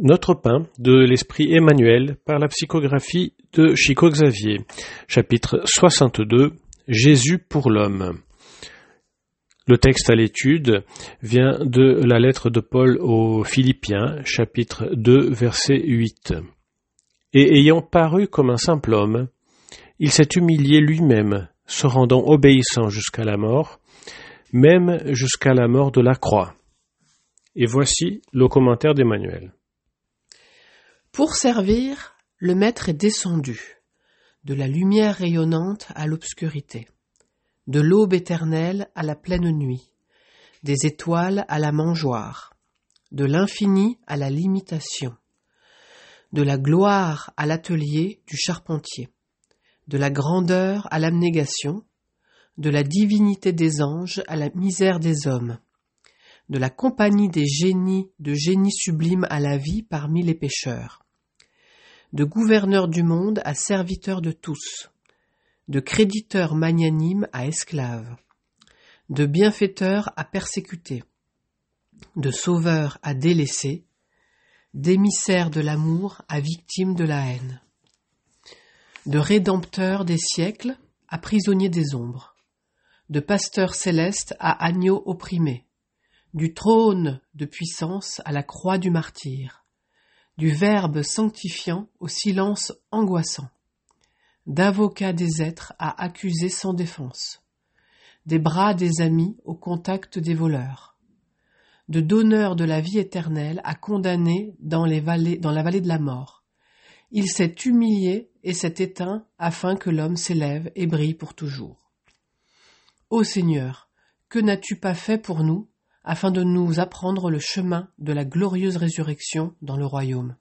Notre pain de l'esprit Emmanuel par la psychographie de Chico Xavier. Chapitre 62 Jésus pour l'homme. Le texte à l'étude vient de la lettre de Paul aux Philippiens, chapitre 2, verset 8. Et ayant paru comme un simple homme, il s'est humilié lui-même, se rendant obéissant jusqu'à la mort, même jusqu'à la mort de la croix. Et voici le commentaire d'Emmanuel. Pour servir, le Maître est descendu, de la lumière rayonnante à l'obscurité de l'aube éternelle à la pleine nuit, des étoiles à la mangeoire, de l'infini à la limitation, de la gloire à l'atelier du charpentier, de la grandeur à l'abnégation, de la divinité des anges à la misère des hommes, de la compagnie des génies de génies sublimes à la vie parmi les pécheurs, de gouverneur du monde à serviteur de tous, de créditeur magnanime à esclave, de bienfaiteur à persécuté, de sauveur à délaissé, d'émissaire de l'amour à victime de la haine, de rédempteur des siècles à prisonnier des ombres, de pasteur céleste à agneau opprimé, du trône de puissance à la croix du martyr, du Verbe sanctifiant au silence angoissant, d'avocat des êtres à accuser sans défense, des bras des amis au contact des voleurs, de donneur de la vie éternelle à condamner dans, dans la vallée de la mort. Il s'est humilié et s'est éteint afin que l'homme s'élève et brille pour toujours. Ô Seigneur, que n'as-tu pas fait pour nous afin de nous apprendre le chemin de la glorieuse résurrection dans le royaume